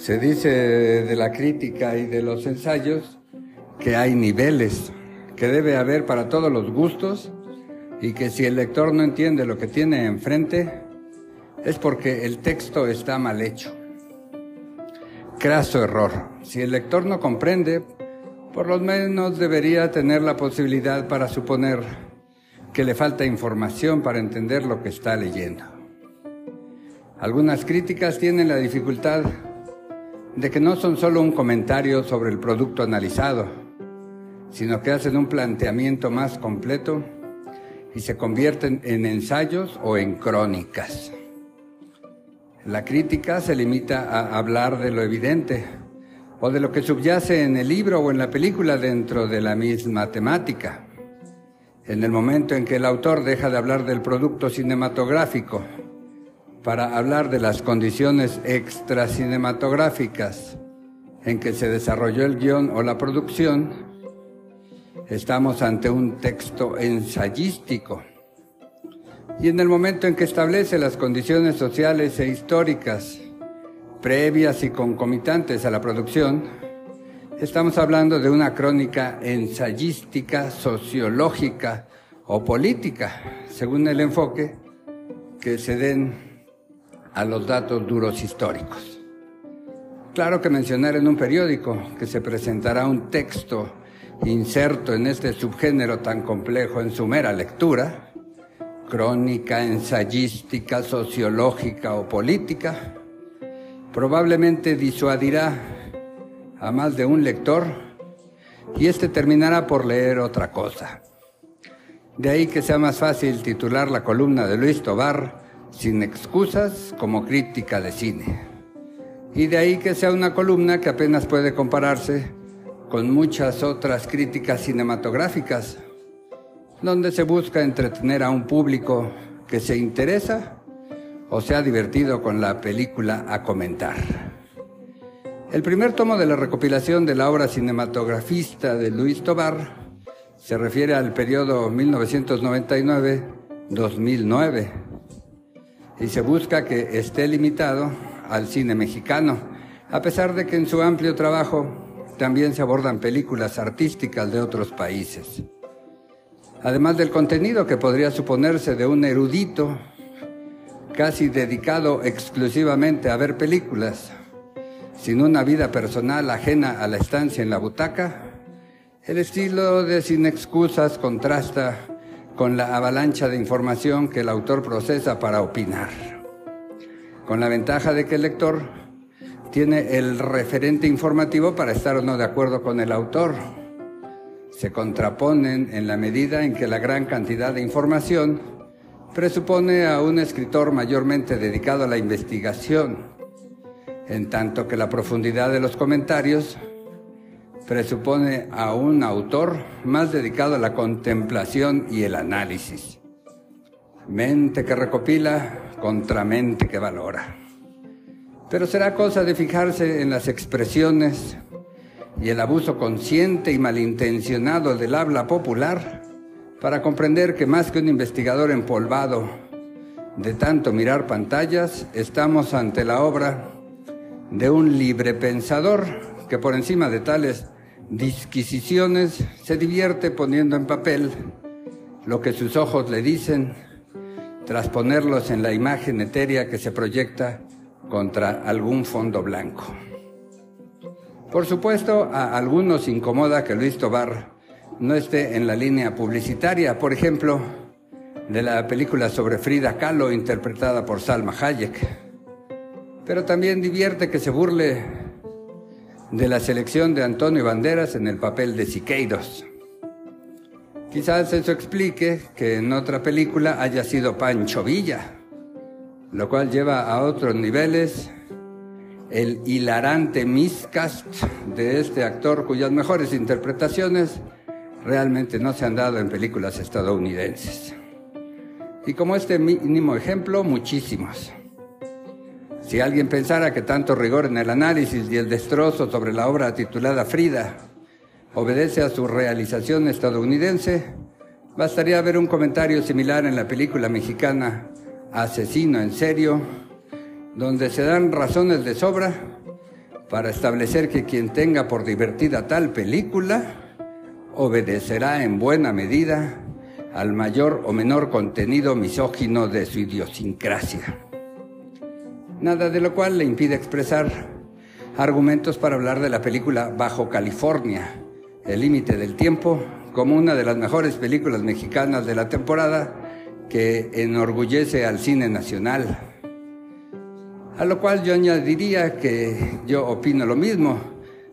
Se dice de la crítica y de los ensayos que hay niveles, que debe haber para todos los gustos y que si el lector no entiende lo que tiene enfrente es porque el texto está mal hecho. Craso error. Si el lector no comprende, por lo menos debería tener la posibilidad para suponer que le falta información para entender lo que está leyendo. Algunas críticas tienen la dificultad de que no son solo un comentario sobre el producto analizado, sino que hacen un planteamiento más completo y se convierten en ensayos o en crónicas. La crítica se limita a hablar de lo evidente o de lo que subyace en el libro o en la película dentro de la misma temática. En el momento en que el autor deja de hablar del producto cinematográfico para hablar de las condiciones extracinematográficas en que se desarrolló el guion o la producción, estamos ante un texto ensayístico. Y en el momento en que establece las condiciones sociales e históricas previas y concomitantes a la producción, estamos hablando de una crónica ensayística, sociológica o política, según el enfoque que se den a los datos duros históricos. Claro que mencionar en un periódico que se presentará un texto inserto en este subgénero tan complejo en su mera lectura, crónica, ensayística, sociológica o política, probablemente disuadirá a más de un lector y éste terminará por leer otra cosa. De ahí que sea más fácil titular la columna de Luis Tobar sin excusas como crítica de cine. Y de ahí que sea una columna que apenas puede compararse con muchas otras críticas cinematográficas, donde se busca entretener a un público que se interesa o se ha divertido con la película a comentar. El primer tomo de la recopilación de la obra cinematografista de Luis Tobar se refiere al periodo 1999-2009 y se busca que esté limitado al cine mexicano, a pesar de que en su amplio trabajo también se abordan películas artísticas de otros países. Además del contenido que podría suponerse de un erudito casi dedicado exclusivamente a ver películas, sin una vida personal ajena a la estancia en la butaca, el estilo de Sin Excusas contrasta con la avalancha de información que el autor procesa para opinar, con la ventaja de que el lector tiene el referente informativo para estar o no de acuerdo con el autor. Se contraponen en la medida en que la gran cantidad de información presupone a un escritor mayormente dedicado a la investigación, en tanto que la profundidad de los comentarios presupone a un autor más dedicado a la contemplación y el análisis. Mente que recopila contra mente que valora. Pero será cosa de fijarse en las expresiones y el abuso consciente y malintencionado del habla popular para comprender que más que un investigador empolvado de tanto mirar pantallas, estamos ante la obra de un libre pensador que por encima de tales disquisiciones se divierte poniendo en papel lo que sus ojos le dicen, tras ponerlos en la imagen etérea que se proyecta contra algún fondo blanco. Por supuesto, a algunos incomoda que Luis Tobar no esté en la línea publicitaria, por ejemplo, de la película sobre Frida Kahlo interpretada por Salma Hayek. Pero también divierte que se burle de la selección de Antonio Banderas en el papel de Siqueiros. Quizás eso explique que en otra película haya sido Pancho Villa, lo cual lleva a otros niveles el hilarante miscast de este actor cuyas mejores interpretaciones realmente no se han dado en películas estadounidenses. Y como este mínimo ejemplo, muchísimos. Si alguien pensara que tanto rigor en el análisis y el destrozo sobre la obra titulada Frida obedece a su realización estadounidense, bastaría ver un comentario similar en la película mexicana Asesino en serio, donde se dan razones de sobra para establecer que quien tenga por divertida tal película obedecerá en buena medida al mayor o menor contenido misógino de su idiosincrasia. Nada de lo cual le impide expresar argumentos para hablar de la película Bajo California, El límite del tiempo, como una de las mejores películas mexicanas de la temporada que enorgullece al cine nacional. A lo cual yo añadiría que yo opino lo mismo,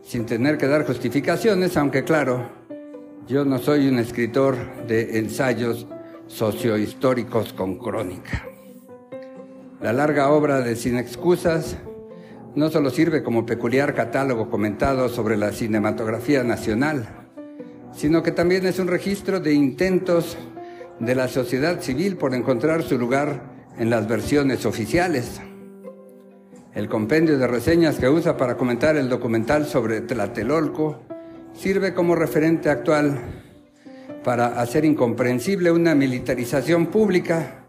sin tener que dar justificaciones, aunque claro, yo no soy un escritor de ensayos sociohistóricos con crónica. La larga obra de Sin Excusas no solo sirve como peculiar catálogo comentado sobre la cinematografía nacional, sino que también es un registro de intentos de la sociedad civil por encontrar su lugar en las versiones oficiales. El compendio de reseñas que usa para comentar el documental sobre Tlatelolco sirve como referente actual para hacer incomprensible una militarización pública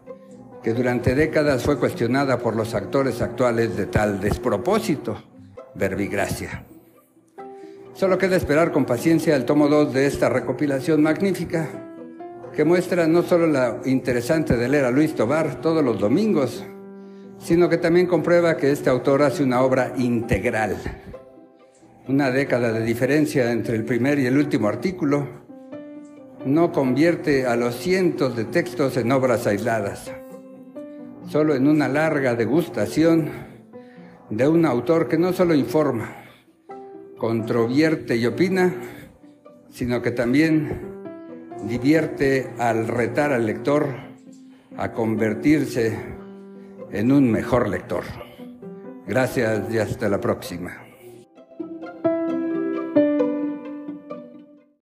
que durante décadas fue cuestionada por los actores actuales de tal despropósito, verbigracia. Solo queda esperar con paciencia el tomo 2 de esta recopilación magnífica, que muestra no solo la interesante de leer a Luis Tobar todos los domingos, sino que también comprueba que este autor hace una obra integral. Una década de diferencia entre el primer y el último artículo no convierte a los cientos de textos en obras aisladas, solo en una larga degustación de un autor que no solo informa, controvierte y opina, sino que también divierte al retar al lector a convertirse en un mejor lector. Gracias y hasta la próxima.